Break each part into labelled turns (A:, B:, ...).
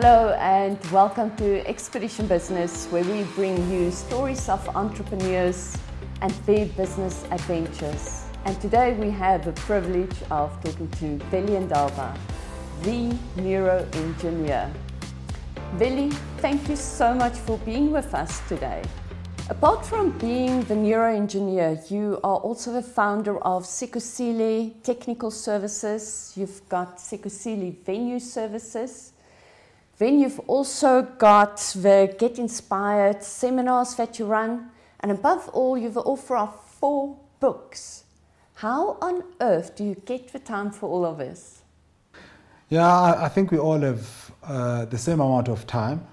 A: Hello and welcome to Expedition Business, where we bring you stories of entrepreneurs and their business adventures. And today we have the privilege of talking to Veli Ndaba, the neuroengineer. Veli, thank you so much for being with us today. Apart from being the neuroengineer, you are also the founder of Sekusile Technical Services. You've got Sekusile Venue Services. Then you've also got the Get Inspired seminars that you run. And above all, you've author of four books. How on earth do you get the time for all of this?
B: Yeah, I think we all have uh, the same amount of time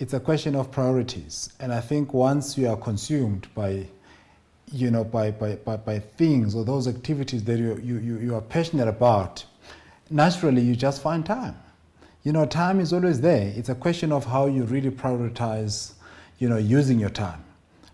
B: it's a question of priorities. And I think once you are consumed by, you know, by, by, by, by things or those activities that you, you, you are passionate about, naturally you just find time. You know, time is always there. It's a question of how you really prioritize, you know, using your time.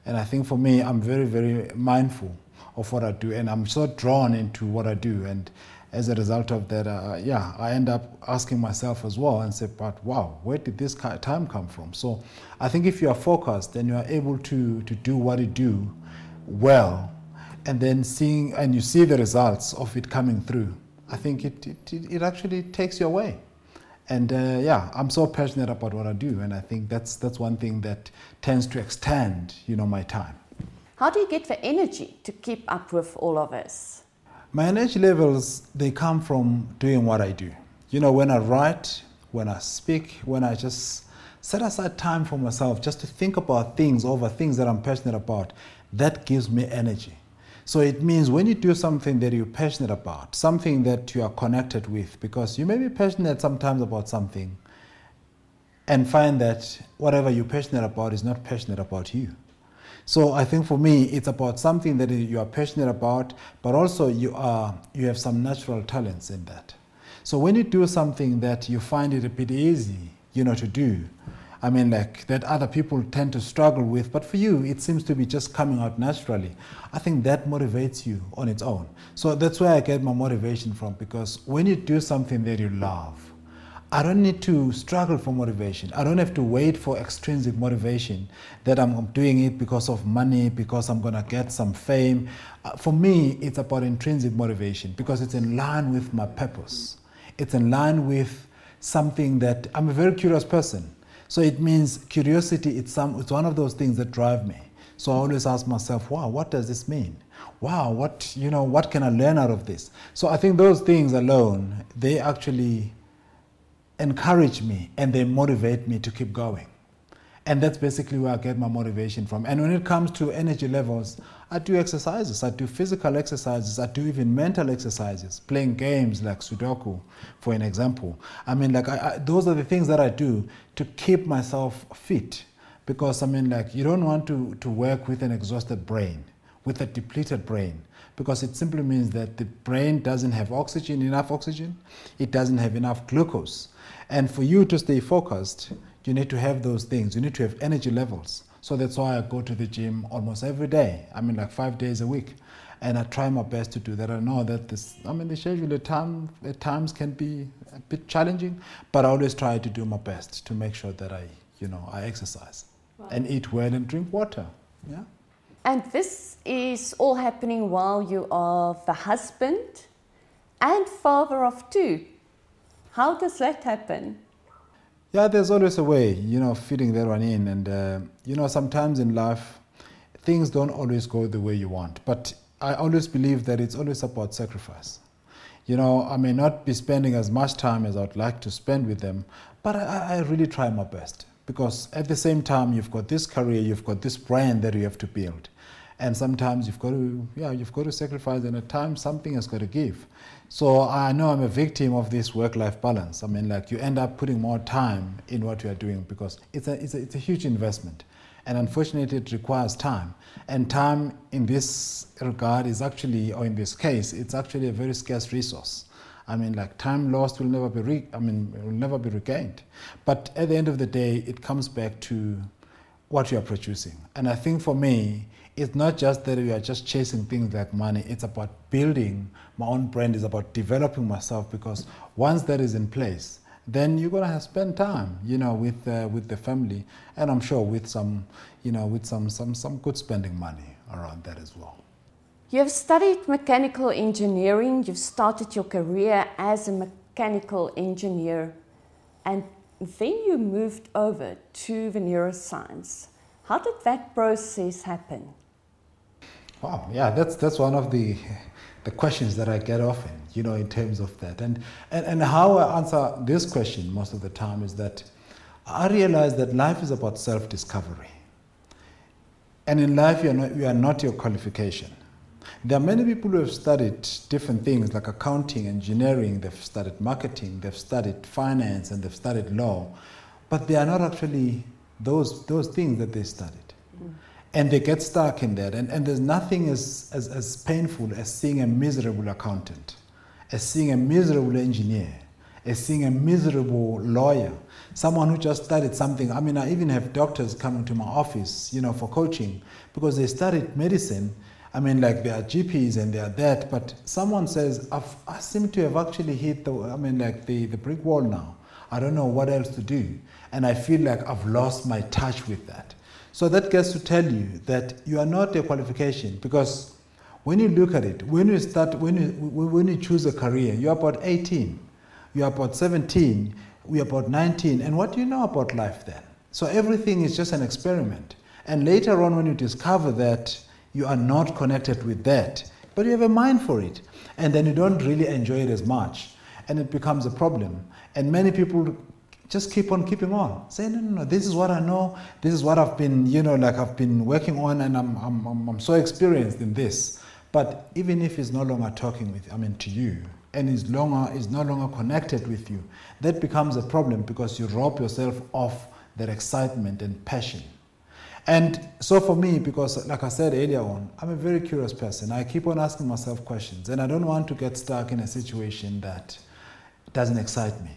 B: And I think for me, I'm very, very mindful of what I do, and I'm so drawn into what I do. And as a result of that, uh, yeah, I end up asking myself as well and say, but wow, where did this time come from? So I think if you are focused and you are able to, to do what you do well, and then seeing, and you see the results of it coming through, I think it, it, it actually takes you away. And uh, yeah, I'm so passionate about what I do, and I think that's, that's one thing that tends to extend, you know, my time.
A: How do you get the energy to keep up with all of this?
B: My energy levels, they come from doing what I do. You know, when I write, when I speak, when I just set aside time for myself just to think about things over things that I'm passionate about, that gives me energy. So it means when you do something that you're passionate about, something that you are connected with, because you may be passionate sometimes about something and find that whatever you're passionate about is not passionate about you. So I think for me, it's about something that you are passionate about, but also you are you have some natural talents in that. So when you do something that you find it a bit easy, you know, to do, I mean, like that other people tend to struggle with, but for you, it seems to be just coming out naturally. I think that motivates you on its own. So that's where I get my motivation from because when you do something that you love, I don't need to struggle for motivation. I don't have to wait for extrinsic motivation that I'm doing it because of money, because I'm going to get some fame. Uh, for me, it's about intrinsic motivation because it's in line with my purpose. It's in line with something that I'm a very curious person. So it means curiosity, it's, some, it's one of those things that drive me. So I always ask myself, wow, what does this mean? Wow, what, you know, what can I learn out of this? So I think those things alone, they actually encourage me and they motivate me to keep going. And that's basically where I get my motivation from. And when it comes to energy levels, I do exercises. I do physical exercises. I do even mental exercises, playing games like Sudoku, for an example. I mean, like, I, I, those are the things that I do to keep myself fit. Because, I mean, like, you don't want to, to work with an exhausted brain, with a depleted brain because it simply means that the brain doesn't have oxygen, enough oxygen, it doesn't have enough glucose. And for you to stay focused, you need to have those things. You need to have energy levels. So that's why I go to the gym almost every day. I mean, like five days a week. And I try my best to do that. I know that this, I mean, the schedule at, time, at times can be a bit challenging, but I always try to do my best to make sure that I, you know, I exercise wow. and eat well and drink water. Yeah.
A: And this is all happening while you are the husband and father of two. How does that happen?
B: Yeah, there's always a way, you know, fitting that one in. And, uh, you know, sometimes in life, things don't always go the way you want. But I always believe that it's always about sacrifice. You know, I may not be spending as much time as I'd like to spend with them, but I, I really try my best. Because at the same time, you've got this career, you've got this brand that you have to build and sometimes you've got to yeah you've got to sacrifice and at times something has got to give so i know i'm a victim of this work-life balance i mean like you end up putting more time in what you are doing because it's a, it's a, it's a huge investment and unfortunately it requires time and time in this regard is actually or in this case it's actually a very scarce resource I mean, like time lost will never be re- I mean, will never be regained. But at the end of the day, it comes back to what you are producing. And I think for me, it's not just that we are just chasing things like money, it's about building my own brand, it's about developing myself because once that is in place, then you're gonna have spend time, you know, with uh, with the family, and I'm sure with some, you know, with some some some good spending money around that as well.
A: You have studied mechanical engineering. You've started your career as a mechanical engineer, and then you moved over to the neuroscience. How did that process happen?
B: Wow, yeah, that's that's one of the the questions that I get often, you know, in terms of that. And, and, and how I answer this question most of the time is that I realize that life is about self discovery. And in life, you are, not, you are not your qualification. There are many people who have studied different things like accounting, engineering, they've studied marketing, they've studied finance, and they've studied law, but they are not actually those, those things that they studied and they get stuck in that. And, and there's nothing as, as, as painful as seeing a miserable accountant, as seeing a miserable engineer, as seeing a miserable lawyer, someone who just studied something. I mean, I even have doctors coming to my office, you know, for coaching because they studied medicine. I mean, like they are GPs and they are that, but someone says, i seem to have actually hit the, I mean, like the, the brick wall now. I don't know what else to do. And I feel like I've lost my touch with that. So that gets to tell you that you are not a qualification because when you look at it, when you start, when you, when you choose a career, you're about 18, you're about 17, we're about 19, and what do you know about life then? So everything is just an experiment. And later on, when you discover that you are not connected with that, but you have a mind for it, and then you don't really enjoy it as much, and it becomes a problem. And many people just keep on keeping on. Say, no, no, no, this is what I know. This is what I've been, you know, like I've been working on and I'm, I'm, I'm, I'm so experienced in this. But even if he's no longer talking with, I mean, to you, and is longer is no longer connected with you, that becomes a problem because you rob yourself of that excitement and passion. And so for me, because like I said earlier on, I'm a very curious person. I keep on asking myself questions, and I don't want to get stuck in a situation that doesn't excite me.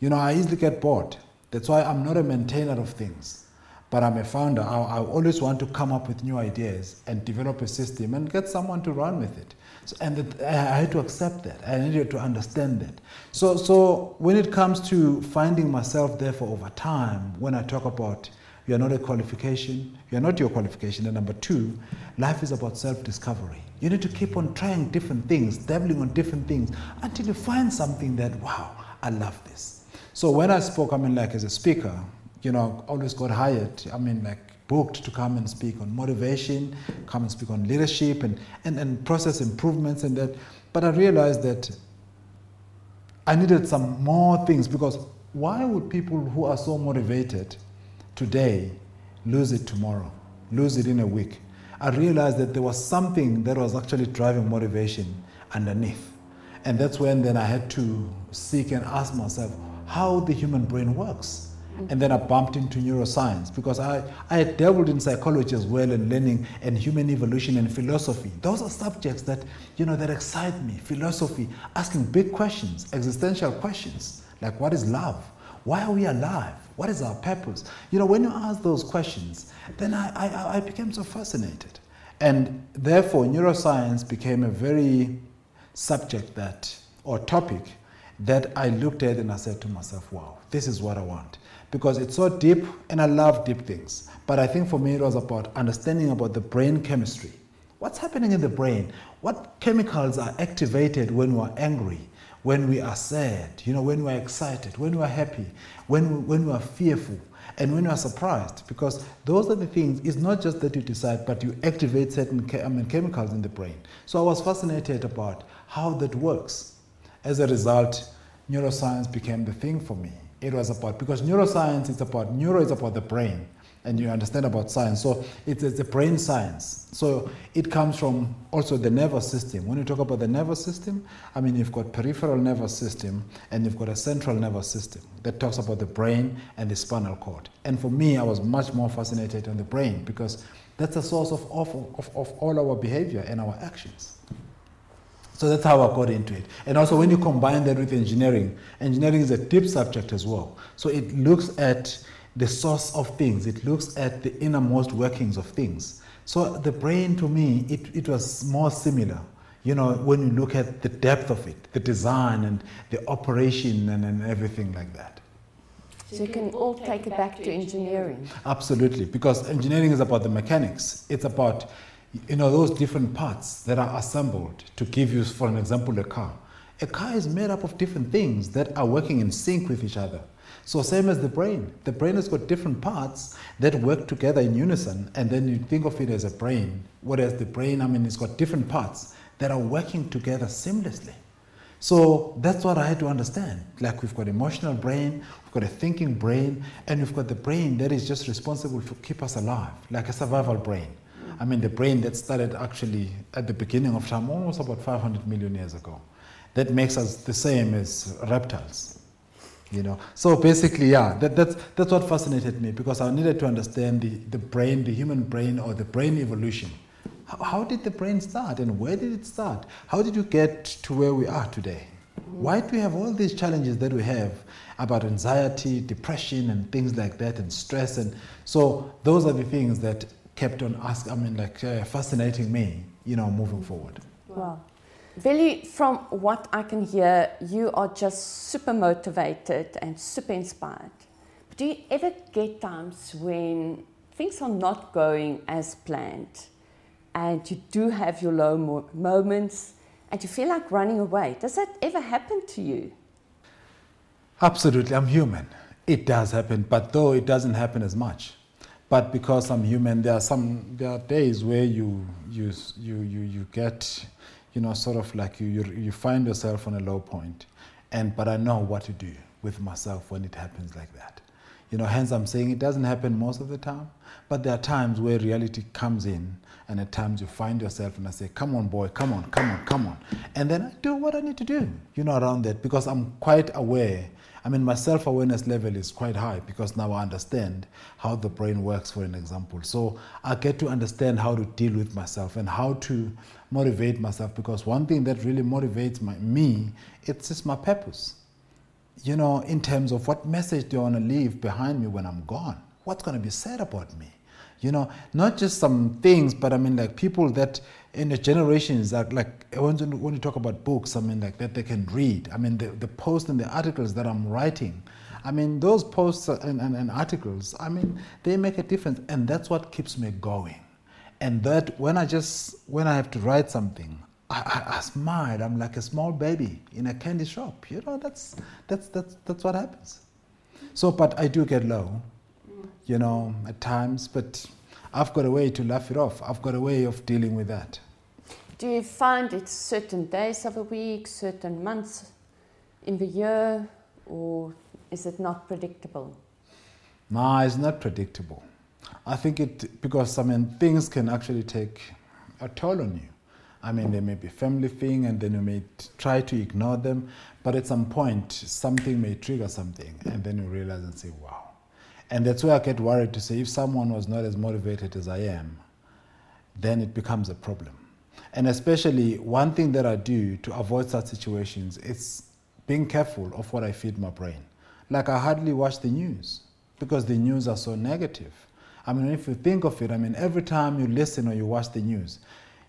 B: You know, I easily get bored. That's why I'm not a maintainer of things, but I'm a founder. I, I always want to come up with new ideas and develop a system and get someone to run with it. So, and I had to accept that. I needed to understand that. So, so when it comes to finding myself there for over time, when I talk about you're not a qualification, you're not your qualification. And number two, life is about self discovery. You need to keep on trying different things, dabbling on different things until you find something that, wow, I love this. So when I spoke, I mean, like as a speaker, you know, always got hired, I mean, like booked to come and speak on motivation, come and speak on leadership and, and, and process improvements and that. But I realized that I needed some more things because why would people who are so motivated today lose it tomorrow, lose it in a week? I realized that there was something that was actually driving motivation underneath. And that's when then I had to seek and ask myself, how the human brain works. And then I bumped into neuroscience because I, I had dabbled in psychology as well and learning and human evolution and philosophy. Those are subjects that, you know, that excite me. Philosophy, asking big questions, existential questions, like what is love? Why are we alive? What is our purpose? You know, when you ask those questions, then I, I, I became so fascinated. And therefore, neuroscience became a very subject that, or topic that I looked at and I said to myself, wow, this is what I want. Because it's so deep and I love deep things. But I think for me it was about understanding about the brain chemistry. What's happening in the brain? What chemicals are activated when we are angry, when we are sad, you know, when we are excited, when we are happy, when we, when we are fearful, and when we're surprised? Because those are the things, it's not just that you decide, but you activate certain chemicals in the brain. So I was fascinated about how that works. As a result, neuroscience became the thing for me. It was about, because neuroscience is about, neuro is about the brain, and you understand about science. So it's, it's a brain science. So it comes from also the nervous system. When you talk about the nervous system, I mean, you've got peripheral nervous system and you've got a central nervous system that talks about the brain and the spinal cord. And for me, I was much more fascinated on the brain because that's the source of, of, of, of all our behavior and our actions. So that's how I got into it. And also, when you combine that with engineering, engineering is a deep subject as well. So it looks at the source of things, it looks at the innermost workings of things. So the brain, to me, it, it was more similar. you know, when you look at the depth of it, the design and the operation and, and everything like that.
A: So you can all take it back to engineering.
B: Absolutely, because engineering is about the mechanics. It's about, you know, those different parts that are assembled to give you, for an example, a car. A car is made up of different things that are working in sync with each other. So same as the brain. The brain has got different parts that work together in unison, and then you think of it as a brain. Whereas the brain, I mean, it's got different parts that are working together seamlessly. So that's what I had to understand. Like we've got emotional brain, we've got a thinking brain, and we've got the brain that is just responsible to keep us alive, like a survival brain. I mean, the brain that started actually at the beginning of time, almost about 500 million years ago. That makes us the same as reptiles. You know, so basically, yeah, that, that's, that's what fascinated me because I needed to understand the, the brain, the human brain, or the brain evolution how, how did the brain start and where did it start? How did you get to where we are today? Why do we have all these challenges that we have about anxiety, depression, and things like that, and stress? And so those are the things that kept on asking, I mean, like uh, fascinating me, you know, moving forward.
A: Wow. Veli, from what I can hear, you are just super motivated and super inspired. But do you ever get times when things are not going as planned? and you do have your low mo- moments and you feel like running away. Does that ever happen to you?
B: Absolutely, I'm human. It does happen, but though it doesn't happen as much. But because I'm human, there are some there are days where you you you you, you get, you know, sort of like you, you you find yourself on a low point, and but I know what to do with myself when it happens like that. You know, hence I'm saying it doesn't happen most of the time, but there are times where reality comes in, and at times you find yourself and I say, Come on, boy, come on, come on, come on. And then I do what I need to do, you know, around that because I'm quite aware. I mean, my self awareness level is quite high because now I understand how the brain works, for an example. So I get to understand how to deal with myself and how to motivate myself because one thing that really motivates my, me, it's just my purpose you know, in terms of what message do I want to leave behind me when I'm gone? What's going to be said about me? You know, not just some things, but I mean, like people that in the generations that, like, when, you talk about books, I mean, like that they can read. I mean, the, the posts and the articles that I'm writing, I mean, those posts and, and, and articles, I mean, they make a difference. And that's what keeps me going. And that when I just, when I have to write something, I, I, I, smile. I'm like a small baby in a candy shop. You know, that's, that's, that's, that's what happens. So, but I do get low, you know, at times, but I've got a way to laugh it off. I've got a way of dealing with that.
A: Do you find it's certain days of a week, certain months in the year, or is it not predictable?
B: No, it's not predictable. I think it, because I mean, things can actually take a toll on you. I mean, they may be family thing and then you may try to ignore them, but at some point, something may trigger something and then you realize and say, wow. And that's where I get worried to say, if someone was not as motivated as I am, then it becomes a problem. And especially, one thing that I do to avoid such situations is being careful of what I feed my brain. Like, I hardly watch the news because the news are so negative. I mean, if you think of it, I mean, every time you listen or you watch the news,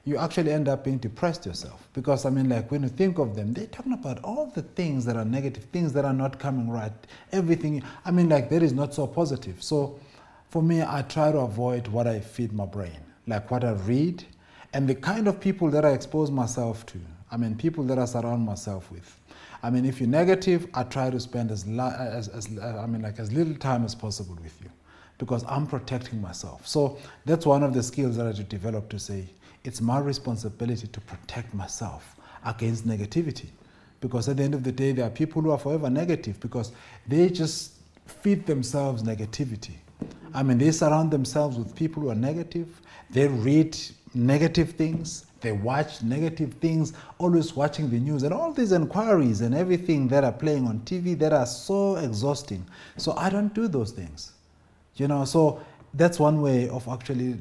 B: you actually end up being depressed yourself. Because, I mean, like when you think of them, they're talking about all the things that are negative, things that are not coming right, everything. I mean, like that is not so positive. So, for me, I try to avoid what I feed my brain, like what I read and the kind of people that I expose myself to. I mean, people that I surround myself with. I mean, if you're negative, I try to spend as, as, as I mean, like as little time as possible with you because I'm protecting myself. So that's one of the skills that I had to develop to say, it's my responsibility to protect myself against negativity. Because at the end of the day, there are people who are forever negative because they just feed themselves negativity. I mean, they surround themselves with people who are negative, they read negative things, they watch negative things, always watching the news, and all these inquiries and everything that are playing on TV that are so exhausting. So I don't do those things. You know, so that's one way of actually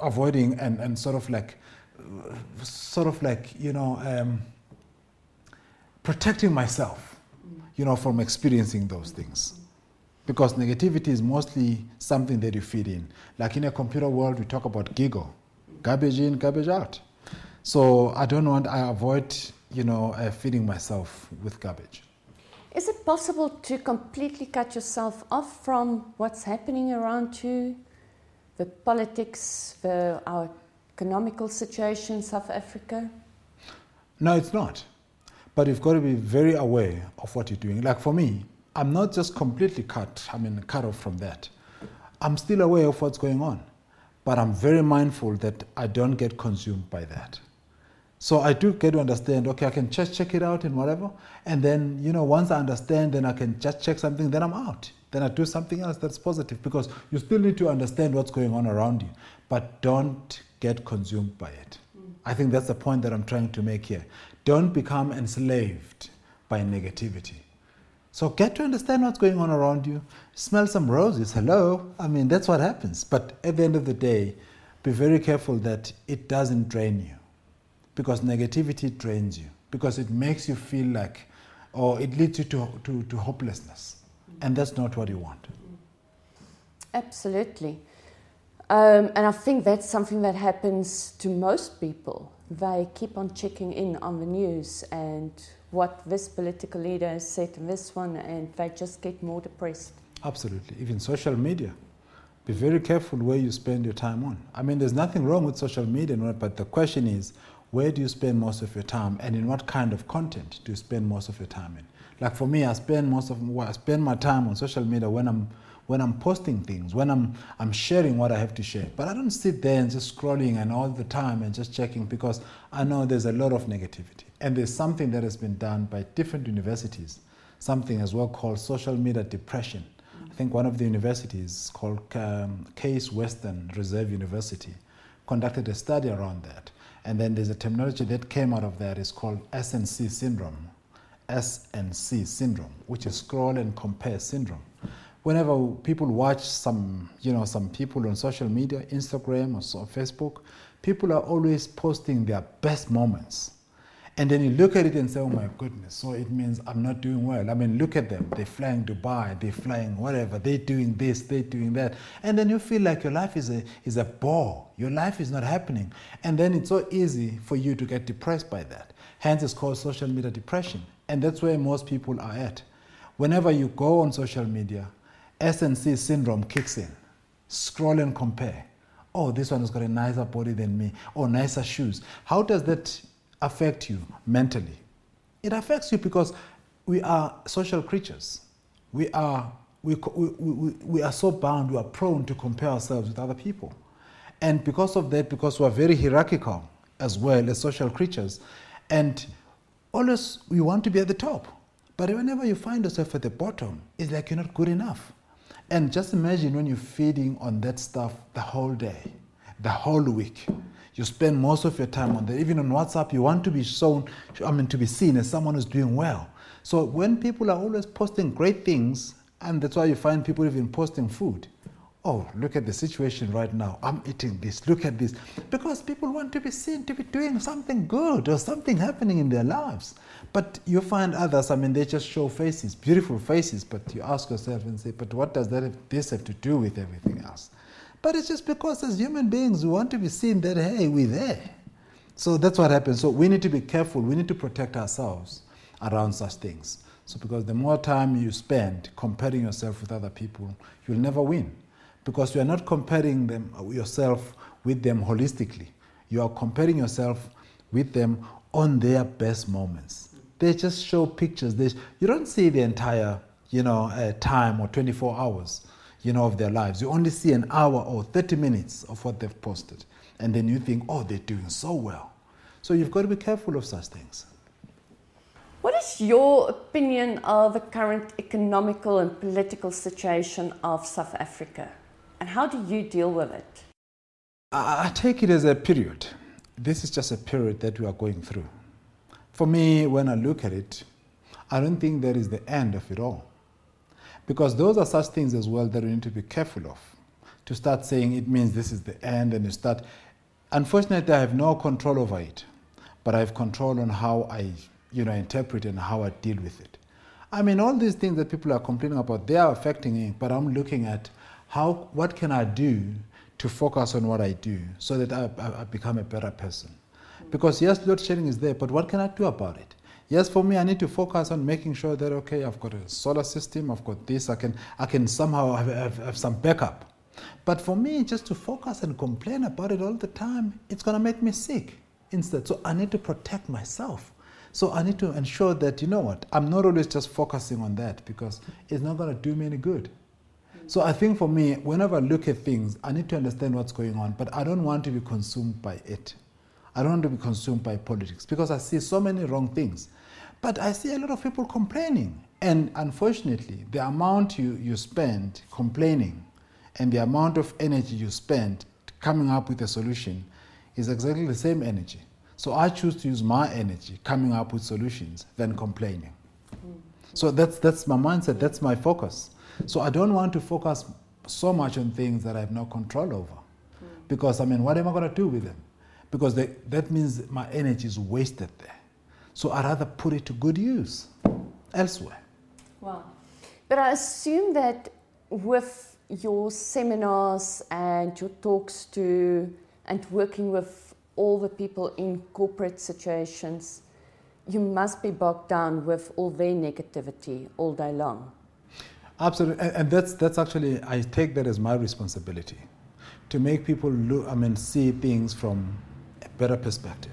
B: avoiding and, and sort of like sort of like, you know, um, protecting myself, you know, from experiencing those things. Because negativity is mostly something that you feed in. Like in a computer world, we talk about GIGO garbage in, garbage out. So I don't want, I avoid, you know, uh, feeding myself with garbage.
A: Is it possible to completely cut yourself off from what's happening around you, the politics, the, our economical situation in South Africa?
B: No, it's not. But you've got to be very aware of what you're doing. Like for me, I'm not just completely cut, I mean, cut off from that. I'm still aware of what's going on, but I'm very mindful that I don't get consumed by that. So I do get to understand, okay, I can just check it out and whatever. And then, you know, once I understand, then I can just check something, then I'm out. Then I do something else that's positive because you still need to understand what's going on around you, but don't get consumed by it. Mm. I think that's the point that I'm trying to make here. Don't become enslaved by negativity. So get to understand what's going on around you. Smell some roses. Hello. I mean, that's what happens. But at the end of the day, be very careful that it doesn't drain you because negativity drains you, because it makes you feel like, or it leads you to, to, to hopelessness. And that's not what you want.
A: Absolutely. Um, and I think that's something that happens to most people. They keep on checking in on the news and what this political leader has said to this one, and they just get more depressed.
B: Absolutely. Even social media. Be very careful where you spend your time on. I mean, there's nothing wrong with social media, but the question is, where do you spend most of your time and in what kind of content do you spend most of your time in? Like for me, I spend most of I spend my time on social media when I'm when I'm posting things, when I'm I'm sharing what I have to share. But I don't sit there and just scrolling and all the time and just checking because I know there's a lot of negativity. And there's something that has been done by different universities, something as well called social media depression. I think one of the universities called um, Case Western Reserve University conducted a study around that. And then there's a terminology that came out of that is called SNC syndrome. SNC syndrome, which is scroll and compare syndrome. Whenever people watch some, you know, some people on social media, Instagram or so, Facebook, people are always posting their best moments. And then you look at it and say, oh my goodness, so it means I'm not doing well. I mean, look at them. They're flying Dubai, they're flying whatever, they're doing this, they're doing that. And then you feel like your life is a, is a bore. Your life is not happening. And then it's so easy for you to get depressed by that. Hence, it's called social media depression. And that's where most people are at. Whenever you go on social media, SNC syndrome kicks in. Scroll and compare. Oh, this one has got a nicer body than me. Oh, nicer shoes. How does that affect you mentally? It affects you because we are social creatures. We are, we, we, we, we are so bound, we are prone to compare ourselves with other people. And because of that, because we are very hierarchical as well as social creatures, and always we want to be at the top. But whenever you find yourself at the bottom, it's like you're not good enough. And just imagine when you're feeding on that stuff the whole day, the whole week. You spend most of your time on that. Even on WhatsApp, you want to be shown, I mean, to be seen as someone who's doing well. So when people are always posting great things, and that's why you find people even posting food. Oh, look at the situation right now. I'm eating this. Look at this. Because people want to be seen to be doing something good or something happening in their lives. But you find others, I mean, they just show faces, beautiful faces, but you ask yourself and say, but what does that have, this have to do with everything else? But it's just because as human beings, we want to be seen that, hey, we're there. So that's what happens. So we need to be careful. We need to protect ourselves around such things. So because the more time you spend comparing yourself with other people, you'll never win. Because you are not comparing them yourself with them holistically. You are comparing yourself with them on their best moments. They just show pictures. They, you don't see the entire, you know, uh, time or 24 hours you know, of their lives. You only see an hour or 30 minutes of what they've posted. And then you think, oh, they're doing so well. So you've got to be careful of such things.
A: What is your opinion of the current economical and political situation of South Africa? And how do you deal with it?
B: I take it as a period. This is just a period that we are going through. For me, when I look at it, I don't think there is the end of it all. Because those are such things as well that we need to be careful of. To start saying it means this is the end and you start. Unfortunately, I have no control over it, but I have control on how I you know, interpret and how I deal with it. I mean, all these things that people are complaining about, they are affecting me, but I'm looking at how, what can I do to focus on what I do so that I, I become a better person. Because yes, load shedding is there, but what can I do about it? Yes, for me, I need to focus on making sure that okay, I've got a solar system, I've got this, I can, I can somehow have, have, have some backup. But for me, just to focus and complain about it all the time, it's going to make me sick instead. So I need to protect myself. So I need to ensure that, you know what, I'm not always just focusing on that because it's not going to do me any good. So I think for me, whenever I look at things, I need to understand what's going on, but I don't want to be consumed by it. I don't want to be consumed by politics because I see so many wrong things. But I see a lot of people complaining. And unfortunately, the amount you, you spend complaining and the amount of energy you spend coming up with a solution is exactly the same energy. So I choose to use my energy coming up with solutions than complaining. Mm. So that's, that's my mindset, that's my focus. So I don't want to focus so much on things that I have no control over. Because, I mean, what am I going to do with them? Because they, that means my energy is wasted there. So I'd rather put it to good use elsewhere.
A: Wow. But I assume that with your seminars and your talks to and working with all the people in corporate situations, you must be bogged down with all their negativity all day long.
B: Absolutely, and, that's that's actually I take that as my responsibility to make people look, I mean, see things from a better perspective,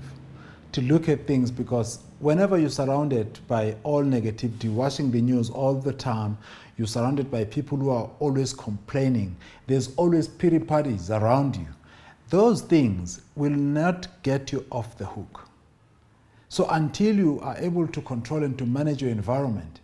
B: to look at things because whenever you're surrounded by all negativity, watching the news all the time, you're surrounded by people who are always complaining. There's always pity parties around you. Those things will not get you off the hook. So until you are able to control and to manage your environment,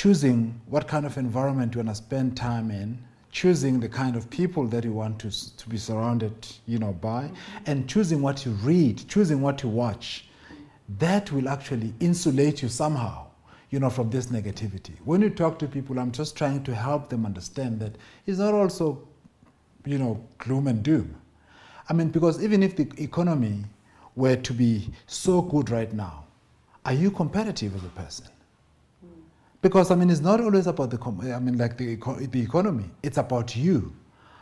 B: choosing what kind of environment you want to spend time in, choosing the kind of people that you want to, to be surrounded you know, by, mm-hmm. and choosing what you read, choosing what you watch, that will actually insulate you somehow you know, from this negativity. When you talk to people, I'm just trying to help them understand that it's not also, you know, gloom and doom. I mean, because even if the economy were to be so good right now, are you competitive as a person? Because I mean, it's not always about the I mean, like the the economy. It's about you.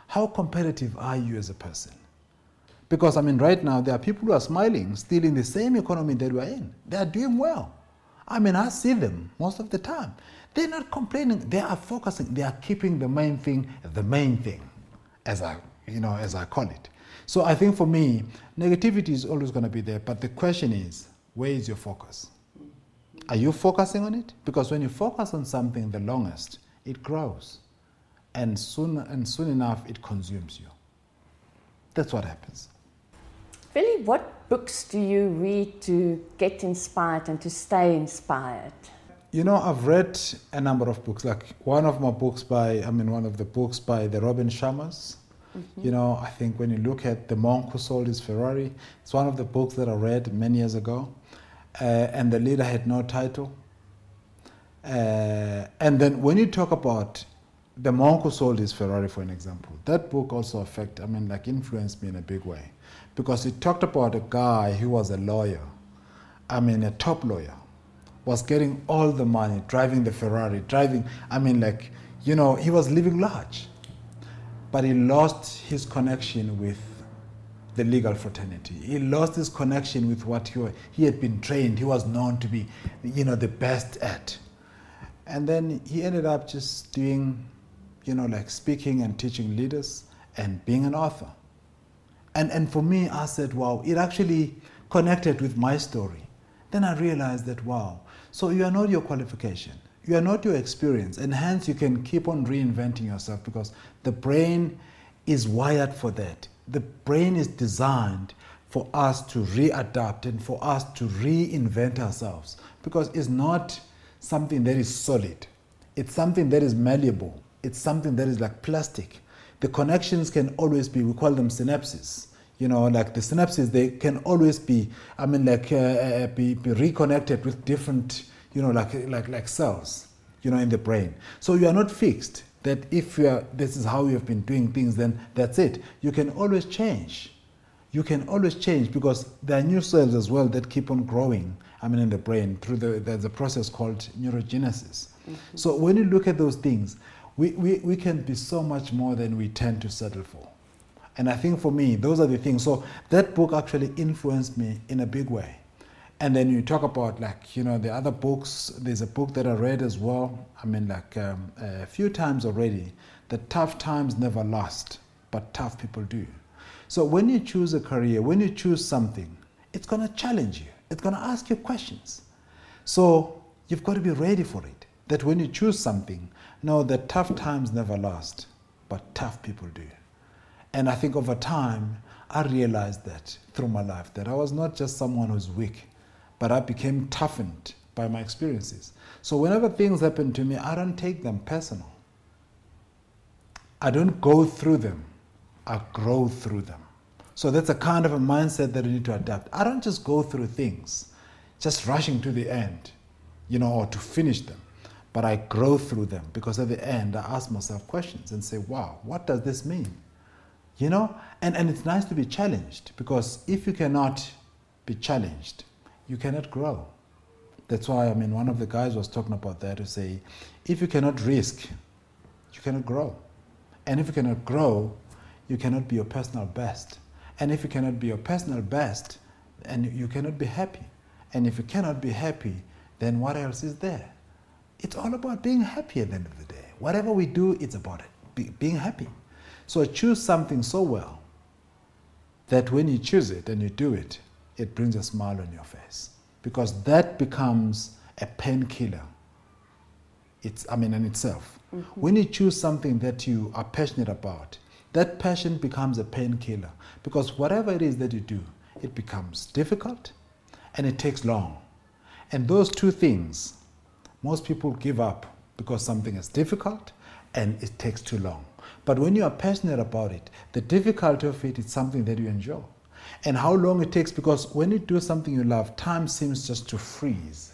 B: How competitive are you as a person? Because I mean, right now there are people who are smiling, still in the same economy that we're in. They are doing well. I mean, I see them most of the time. They're not complaining. They are focusing. They are keeping the main thing the main thing, as I you know as I call it. So I think for me, negativity is always going to be there. But the question is, where is your focus? Are you focusing on it? Because when you focus on something the longest, it grows. And soon and soon enough it consumes you. That's what happens.
A: Veli, what books do you read to get inspired and to stay inspired?
B: You know, I've read a number of books. Like one of my books by, I mean, one of the books by the Robin Sharmas. Mm-hmm. You know, I think when you look at The Monk Who Sold His Ferrari, it's one of the books that I read many years ago uh, and the leader had no title. Uh, and then when you talk about the monk who sold his Ferrari, for an example, that book also affected, I mean, like influenced me in a big way. Because it talked about a guy who was a lawyer, I mean, a top lawyer, was getting all the money, driving the Ferrari, driving, I mean, like, you know, he was living large. But he lost his connection with the legal fraternity. He lost his connection with what he, he had been trained, he was known to be, you know, the best at. And then he ended up just doing, you know, like speaking and teaching leaders and being an author. And, and for me, I said, wow, it actually connected with my story. Then I realized that, wow, so you are not your qualification, you are not your experience, and hence you can keep on reinventing yourself because the brain is wired for that the brain is designed for us to readapt and for us to reinvent ourselves because it's not something that is solid. It's something that is malleable. It's something that is like plastic. The connections can always be, we call them synapses. You know, like the synapses, they can always be, I mean, like uh, uh be, be reconnected with different, you know, like, like, like cells, you know, in the brain. So you are not fixed that if you are, this is how you have been doing things, then that's it. You can always change. You can always change because there are new cells as well that keep on growing. I mean, in the brain through the there's a process called neurogenesis. Mm-hmm. So when you look at those things, we, we, we can be so much more than we tend to settle for. And I think for me, those are the things. So that book actually influenced me in a big way. And then you talk about like, you know, the other books. There's a book that I read as well. I mean, like um, a few times already. The tough times never last, but tough people do. So when you choose a career, when you choose something, it's going to challenge you. It's going to ask you questions. So you've got to be ready for it. That when you choose something, no the tough times never last, but tough people do. And I think over time, I realized that through my life, that I was not just someone who's weak, but I became toughened by my experiences. So whenever things happen to me, I don't take them personal. I don't go through them, I grow through them. So that's a kind of a mindset that you need to adapt. I don't just go through things, just rushing to the end, you know, or to finish them but I grow through them because at the end I ask myself questions and say, wow, what does this mean? You know? And, and it's nice to be challenged because if you cannot be challenged, you cannot grow. That's why, I mean, one of the guys was talking about that to say, if you cannot risk, you cannot grow. And if you cannot grow, you cannot be your personal best. And if you cannot be your personal best, and you cannot be happy. And if you cannot be happy, then what else is there? It's all about being happy at the end of the day. Whatever we do, it's about it, be, being happy. So choose something so well that when you choose it and you do it, it brings a smile on your face. Because that becomes a painkiller. It's, I mean, in itself. Mm-hmm. When you choose something that you are passionate about, that passion becomes a painkiller. Because whatever it is that you do, it becomes difficult and it takes long. And those two things most people give up because something is difficult and it takes too long. But when you are passionate about it, the difficulty of it is something that you enjoy. And how long it takes, because when you do something you love, time seems just to freeze.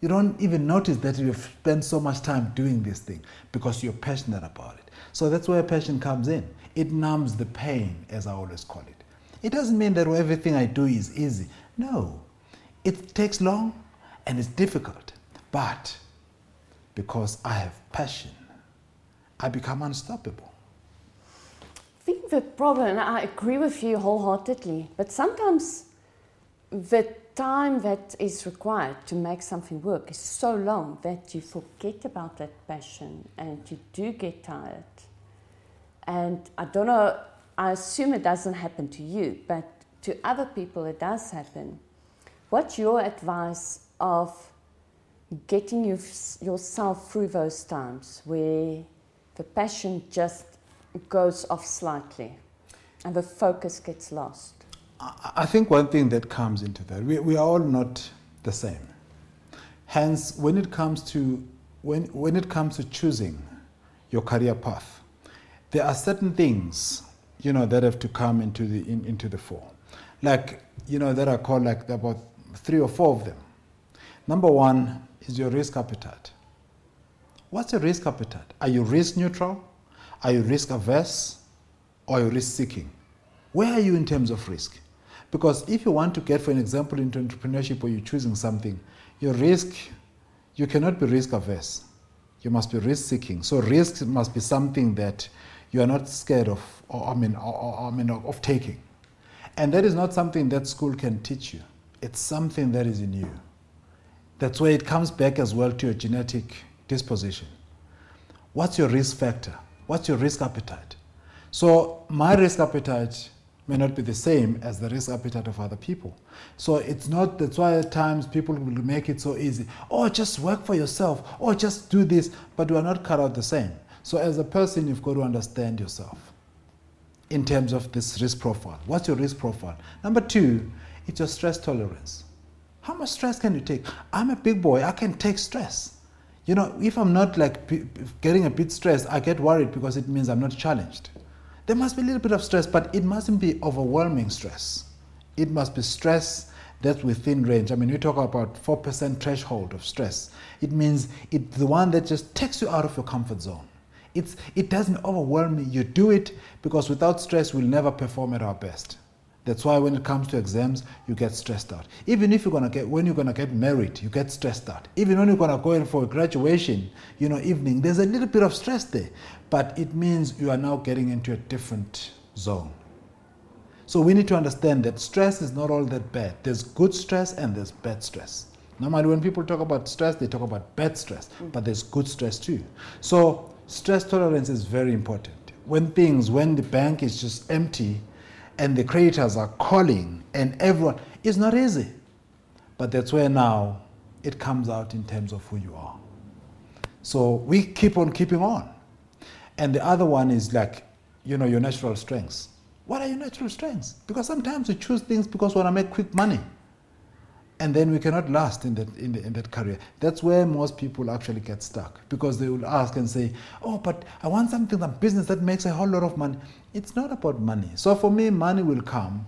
B: You don't even notice that you've spent so much time doing this thing because you're passionate about it. So that's where passion comes in. It numbs the pain, as I always call it. It doesn't mean that everything I do is easy. No, it takes long and it's difficult. But because I have passion, I become unstoppable.
A: Think the problem, and I agree with you wholeheartedly, but sometimes the time that is required to make something work is so long that you forget about that passion and you do get tired. And I don't know, I assume it doesn't happen to you, but to other people it does happen. What's your advice of getting you, yourself through those times where the passion just goes off slightly and the focus gets lost?
B: I think one thing that comes into that, we, we are all not the same. Hence, when it comes to when, when it comes to choosing your career path, there are certain things you know that have to come into the in, into the fore, like you know that are called like about three or four of them. Number one, is your risk appetite. What's your risk appetite? Are you risk neutral? Are you risk averse? Or are you risk seeking? Where are you in terms of risk? Because if you want to get, for an example, into entrepreneurship or you're choosing something, your risk, you cannot be risk averse. You must be risk seeking. So risk must be something that you are not scared of, or I mean, or, or, I mean, of taking. And that is not something that school can teach you. It's something that is in you. That's where it comes back as well to your genetic disposition. What's your risk factor? What's your risk appetite? So, my risk appetite may not be the same as the risk appetite of other people. So, it's not, that's why at times people will make it so easy. Oh, just work for yourself. Oh, just do this. But we are not cut out the same. So, as a person, you've got to understand yourself in terms of this risk profile. What's your risk profile? Number two, it's your stress tolerance. How much stress can you take? I'm a big boy, I can take stress. You know, if I'm not like getting a bit stressed, I get worried because it means I'm not challenged. There must be a little bit of stress, but it mustn't be overwhelming stress. It must be stress that's within range. I mean, we talk about 4% threshold of stress. It means it's the one that just takes you out of your comfort zone. It's, it doesn't overwhelm you. You do it because without stress, we'll never perform at our best. That's why when it comes to exams, you get stressed out. Even if you're gonna get when you're gonna get married, you get stressed out. Even when you're gonna go in for a graduation, you know, evening, there's a little bit of stress there. But it means you are now getting into a different zone. So we need to understand that stress is not all that bad. There's good stress and there's bad stress. Normally, when people talk about stress, they talk about bad stress, mm. but there's good stress too. So, stress tolerance is very important. When things, when the bank is just empty and the creditors are calling and everyone, it's not easy. But that's where now it comes out in terms of who you are. So, we keep on keeping on. And the other one is like, you know, your natural strengths. What are your natural strengths? Because sometimes we choose things because we want to make quick money. And then we cannot last in that, in, the, in that career. That's where most people actually get stuck because they will ask and say, Oh, but I want something, some business that makes a whole lot of money. It's not about money. So for me, money will come,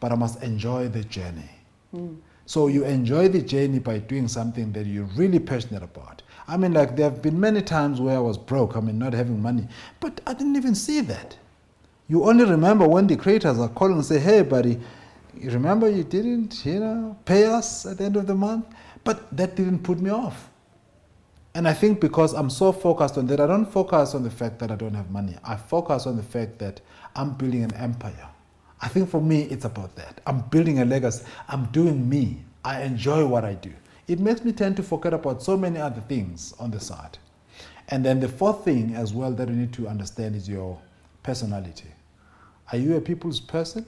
B: but I must enjoy the journey. Mm. So you enjoy the journey by doing something that you're really passionate about. I mean, like there have been many times where I was broke, I mean, not having money, but I didn't even see that. You only remember when the creators are calling and say, hey, buddy, remember you didn't, you know, pay us at the end of the month? But that didn't put me off. And I think because I'm so focused on that, I don't focus on the fact that I don't have money. I focus on the fact that I'm building an empire. I think for me, it's about that. I'm building a legacy. I'm doing me. I enjoy what I do. It makes me tend to forget about so many other things on the side. And then the fourth thing as well that you need to understand is your personality. Are you a people's person?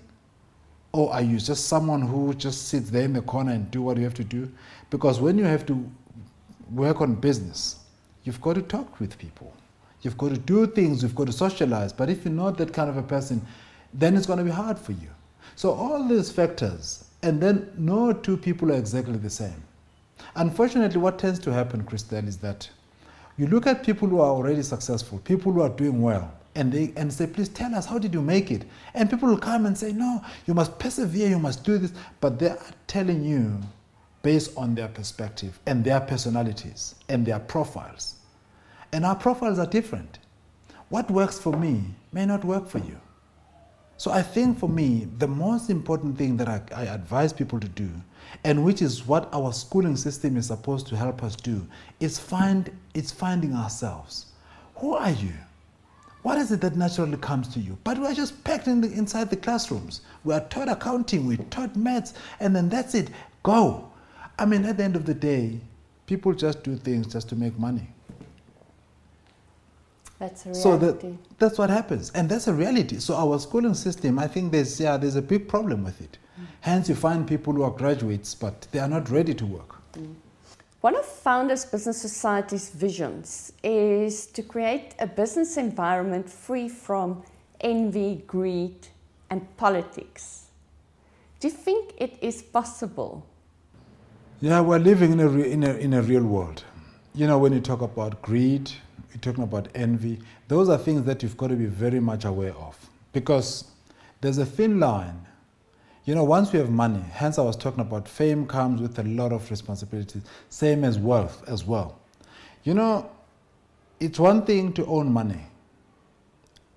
B: Or are you just someone who just sits there in the corner and do what you have to do? Because when you have to work on business, you've got to talk with people. You've got to do things, you've got to socialize. But if you're not that kind of a person, then it's going to be hard for you. So, all these factors, and then no two people are exactly the same. Unfortunately, what tends to happen, Christelle, is that you look at people who are already successful, people who are doing well, and they and say, please tell us, how did you make it? And people will come and say, no, you must persevere, you must do this. But they are telling you based on their perspective and their personalities and their profiles. And our profiles are different. What works for me may not work for you. So I think for me, the most important thing that I, I, advise people to do, and which is what our schooling system is supposed to help us do, is find it's finding ourselves. Who are you? What is it that naturally comes to you? But we are just packed in the, inside the classrooms. We are taught accounting, we taught maths, and then that's it. Go. I mean, at the end of the day, people just do things just to make money.
A: That's a reality.
B: So that, that's what happens, and that's a reality. So our schooling system, I think there's yeah, there's a big problem with it. Mm. Hence, you find people who are graduates, but they are not ready to work. Mm.
A: One of Founders Business Society's visions is to create a business environment free from envy, greed, and politics. Do you think it is possible?
B: Yeah, we're living in a, in a, in a real world. You know, when you talk about greed, you're talking about envy, those are things that you've got to be very much aware of. Because there's a thin line you know, once we have money, hence I was talking about fame comes with a lot of responsibilities, same as wealth as well. You know, it's one thing to own money,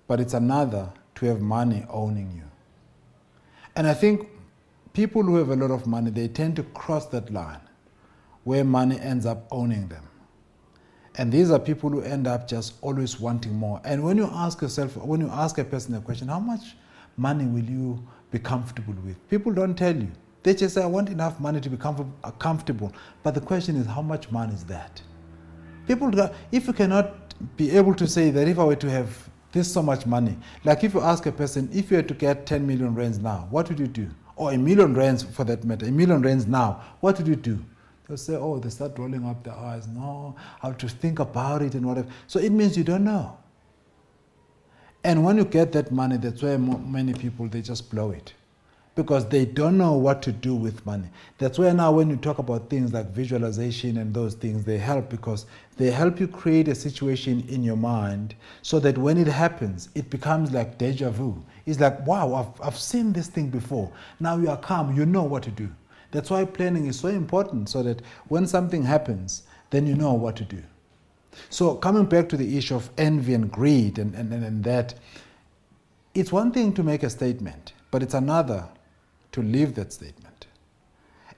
B: but it's another to have money owning you. And I think people who have a lot of money, they tend to cross that line where money ends up owning them. And these are people who end up just always wanting more. And when you ask yourself, when you ask a person a question, how much money will you be comfortable with. People don't tell you. They just say, I want enough money to be comfort- uh, comfortable. But the question is, how much money is that? People, if you cannot be able to say that if I were to have this so much money, like if you ask a person, if you were to get 10 million rands now, what would you do? Or a million rands for that matter, a million rands now, what would you do? They'll say, oh, they start rolling up their eyes. No, I have to think about it and whatever. So it means you don't know. And when you get that money, that's why many people they just blow it because they don't know what to do with money. That's why now when you talk about things like visualization and those things, they help because they help you create a situation in your mind so that when it happens, it becomes like deja vu. It's like, wow, I've, I've seen this thing before. Now you are calm, you know what to do. That's why planning is so important so that when something happens, then you know what to do. So, coming back to the issue of envy and greed and, and, and that, it's one thing to make a statement, but it's another to live that statement.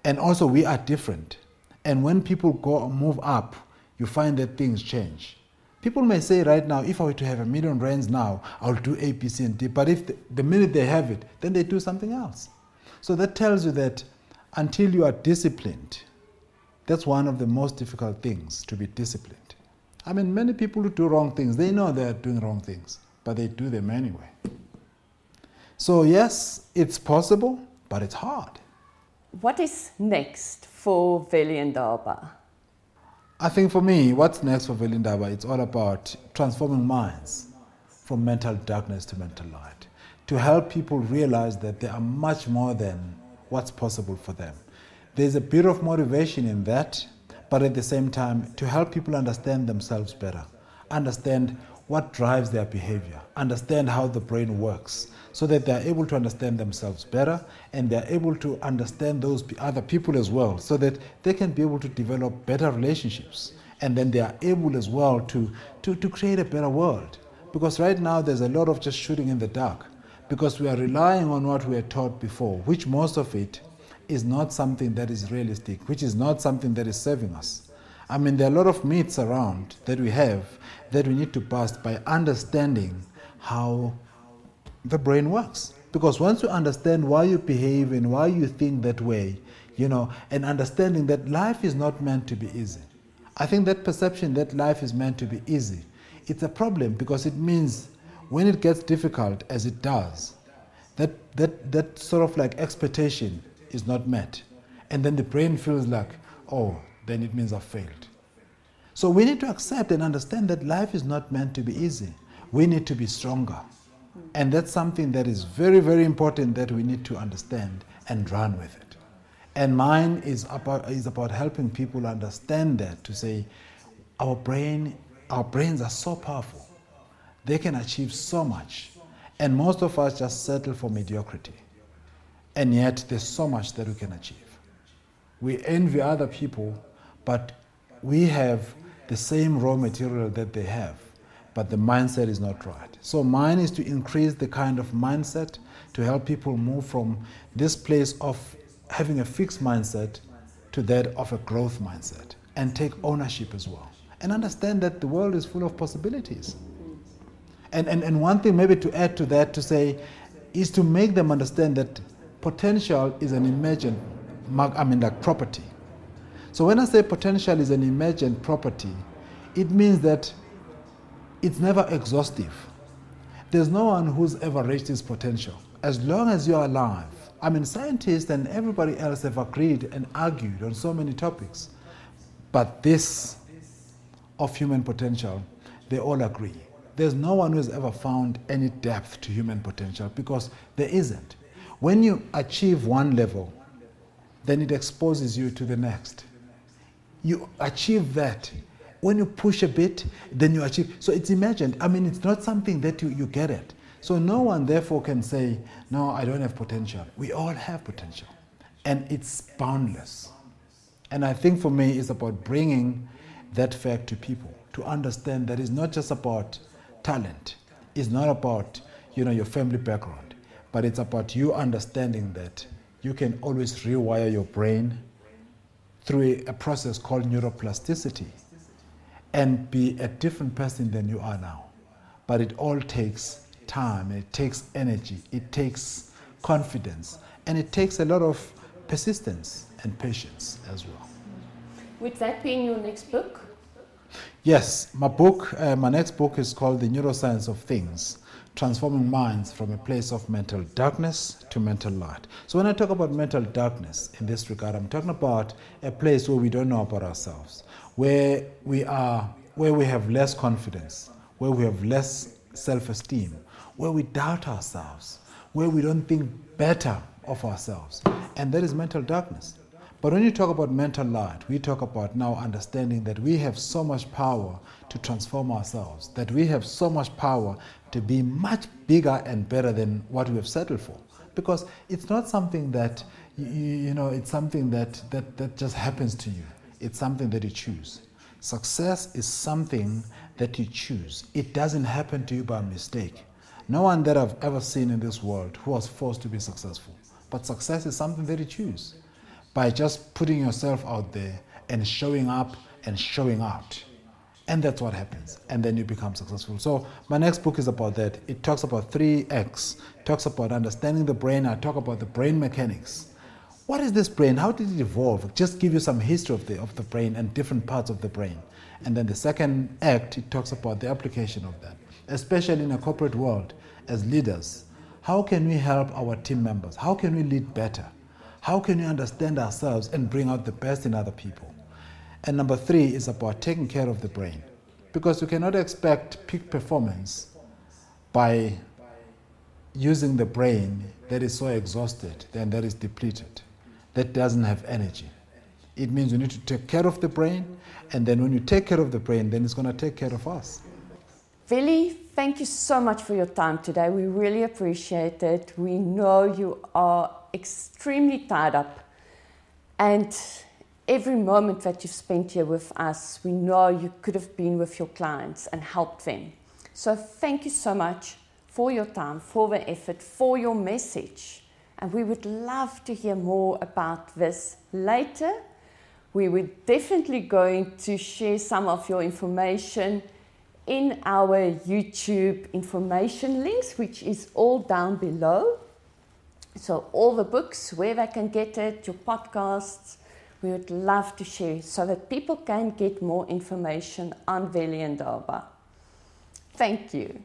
B: And also, we are different. And when people go move up, you find that things change. People may say right now, if I were to have a million rands now, I'll do A, B, C, and D. But if the, the minute they have it, then they do something else. So that tells you that until you are disciplined, that's one of the most difficult things to be disciplined. I mean, many people who do wrong things, they know they're doing wrong things, but they do them anyway. So, yes, it's possible, but it's hard.
A: What is next for Veli Ndaba?
B: I think for me, what's next for Veli Ndaba, it's all about transforming minds from mental darkness to mental light, to help people realize that they are much more than what's possible for them. There's a bit of motivation in that, but at the same time, to help people understand themselves better, understand what drives their behavior, understand how the brain works, so that they are able to understand themselves better and they are able to understand those other people as well, so that they can be able to develop better relationships and then they are able as well to, to, to create a better world. Because right now there's a lot of just shooting in the dark because we are relying on what we were taught before, which most of it is not something that is realistic, which is not something that is serving us. I mean, there are a lot of myths around that we have that we need to bust by understanding how the brain works. Because once you understand why you behave and why you think that way, you know, and understanding that life is not meant to be easy. I think that perception that life is meant to be easy, it's a problem because it means when it gets difficult, as it does, that, that, that sort of like expectation is not met. And then the brain feels like, oh, then it means I've failed. So we need to accept and understand that life is not meant to be easy. We need to be stronger. And that's something that is very, very important that we need to understand and run with it. And mine is about, is about helping people understand that to say our brain, our brains are so powerful. They can achieve so much. And most of us just settle for mediocrity. And yet there's so much that we can achieve. We envy other people, but we have the same raw material that they have but the mindset is not right. So, mine is to increase the kind of mindset to help people move from this place of having a fixed mindset to that of a growth mindset and take ownership as well. And understand that the world is full of possibilities. And, and, and one thing, maybe to add to that, to say, is to make them understand that potential is an emergent, I mean, like property. So when I say potential is an emergent property, it means that it's never exhaustive. There's no one who's ever reached his potential. As long as you're alive, I mean, scientists and everybody else have agreed and argued on so many topics. But this of human potential, they all agree. There's no one who's ever found any depth to human potential because there isn't. When you achieve one level, then it exposes you to the next. You achieve that, when you push a bit, then you achieve. So it's imagined. I mean, it's not something that you, you get it. So no one therefore can say, no, I don't have potential. We all have potential. And it's boundless. And I think for me, it's about bringing that fact to people to understand that it's not just about talent. It's not about, you know, your family background. But it's about you understanding that you can always rewire your brain through a, process called neuroplasticity and be a different person than you are now. But it all takes time, it takes energy, it takes confidence, and it takes a lot of persistence and patience as well.
A: Would that be in your next book?
B: Yes, my book, uh, my next book is called The Neuroscience of Things Transforming Minds from a Place of Mental Darkness to Mental Light. So, when I talk about mental darkness in this regard, I'm talking about a place where we don't know about ourselves, where we are where we have less confidence, where we have less self-esteem, where we doubt ourselves, where we don't think better of ourselves. And that is mental darkness. But when you talk about mental light, we talk about now understanding that we have so much power to transform ourselves, that we have so much power to be much bigger and better than what we have settled for. Because it's not something that, you, you know, it's something that, that, that just happens to you it's something that you choose. Success is something that you choose. It doesn't happen to you by mistake. No one that I've ever seen in this world who was forced to be successful. But success is something that you choose by just putting yourself out there and showing up and showing out. And that's what happens. And then you become successful. So my next book is about that. It talks about 3X, talks about understanding the brain. I talk about the brain mechanics. What is this brain? How did it evolve? Just give you some history of the, of the brain and different parts of the brain. And then the second act, it talks about the application of that, especially in a corporate world as leaders. How can we help our team members? How can we lead better? How can we understand ourselves and bring out the best in other people? And number three is about taking care of the brain. Because you cannot expect peak performance by using the brain that is so exhausted and that is depleted, that doesn't have energy. It means you need to take care of the brain, and then when you take care of the brain, then it's going to take care of us.
A: Veli, thank you so much for your time today. We really appreciate it. We know you are extremely tied up, and every moment that you've spent here with us, we know you could have been with your clients and helped them. So, thank you so much for your time, for the effort, for your message. And we would love to hear more about this later. We were definitely going to share some of your information in our YouTube information links, which is all down below. So, all the books, where they can get it, your podcasts, we would love to share so that people can get more information on Veli Ndaba. Thank you.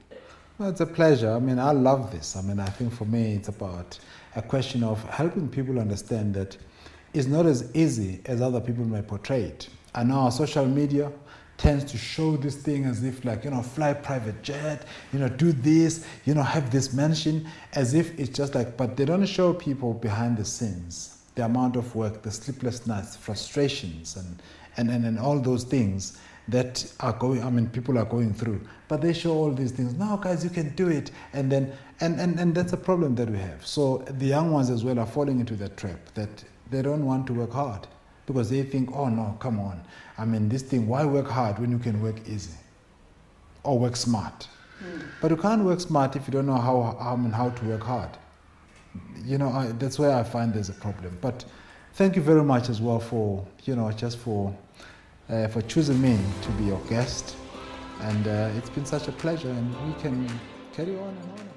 B: Well, it's a pleasure. I mean, I love this. I mean, I think for me, it's about a question of helping people understand that it's not as easy as other people may portray it. I know our social media tends to show this thing as if like you know fly private jet you know do this you know have this mansion as if it's just like but they don't show people behind the scenes the amount of work, the sleepless nights, frustrations, and, and, and, and all those things that are going, I mean, people are going through. But they show all these things. now guys, you can do it. And then, and, and, and that's a problem that we have. So the young ones as well are falling into that trap that they don't want to work hard because they think, oh no, come on. I mean, this thing, why work hard when you can work easy or work smart? Mm. But you can't work smart if you don't know how, I mean, how to work hard you know, I, that's where I find there's a problem. But thank you very much as well for, you know, just for, uh, for choosing me to be your guest. And uh, it's been such a pleasure, and we can carry on and on.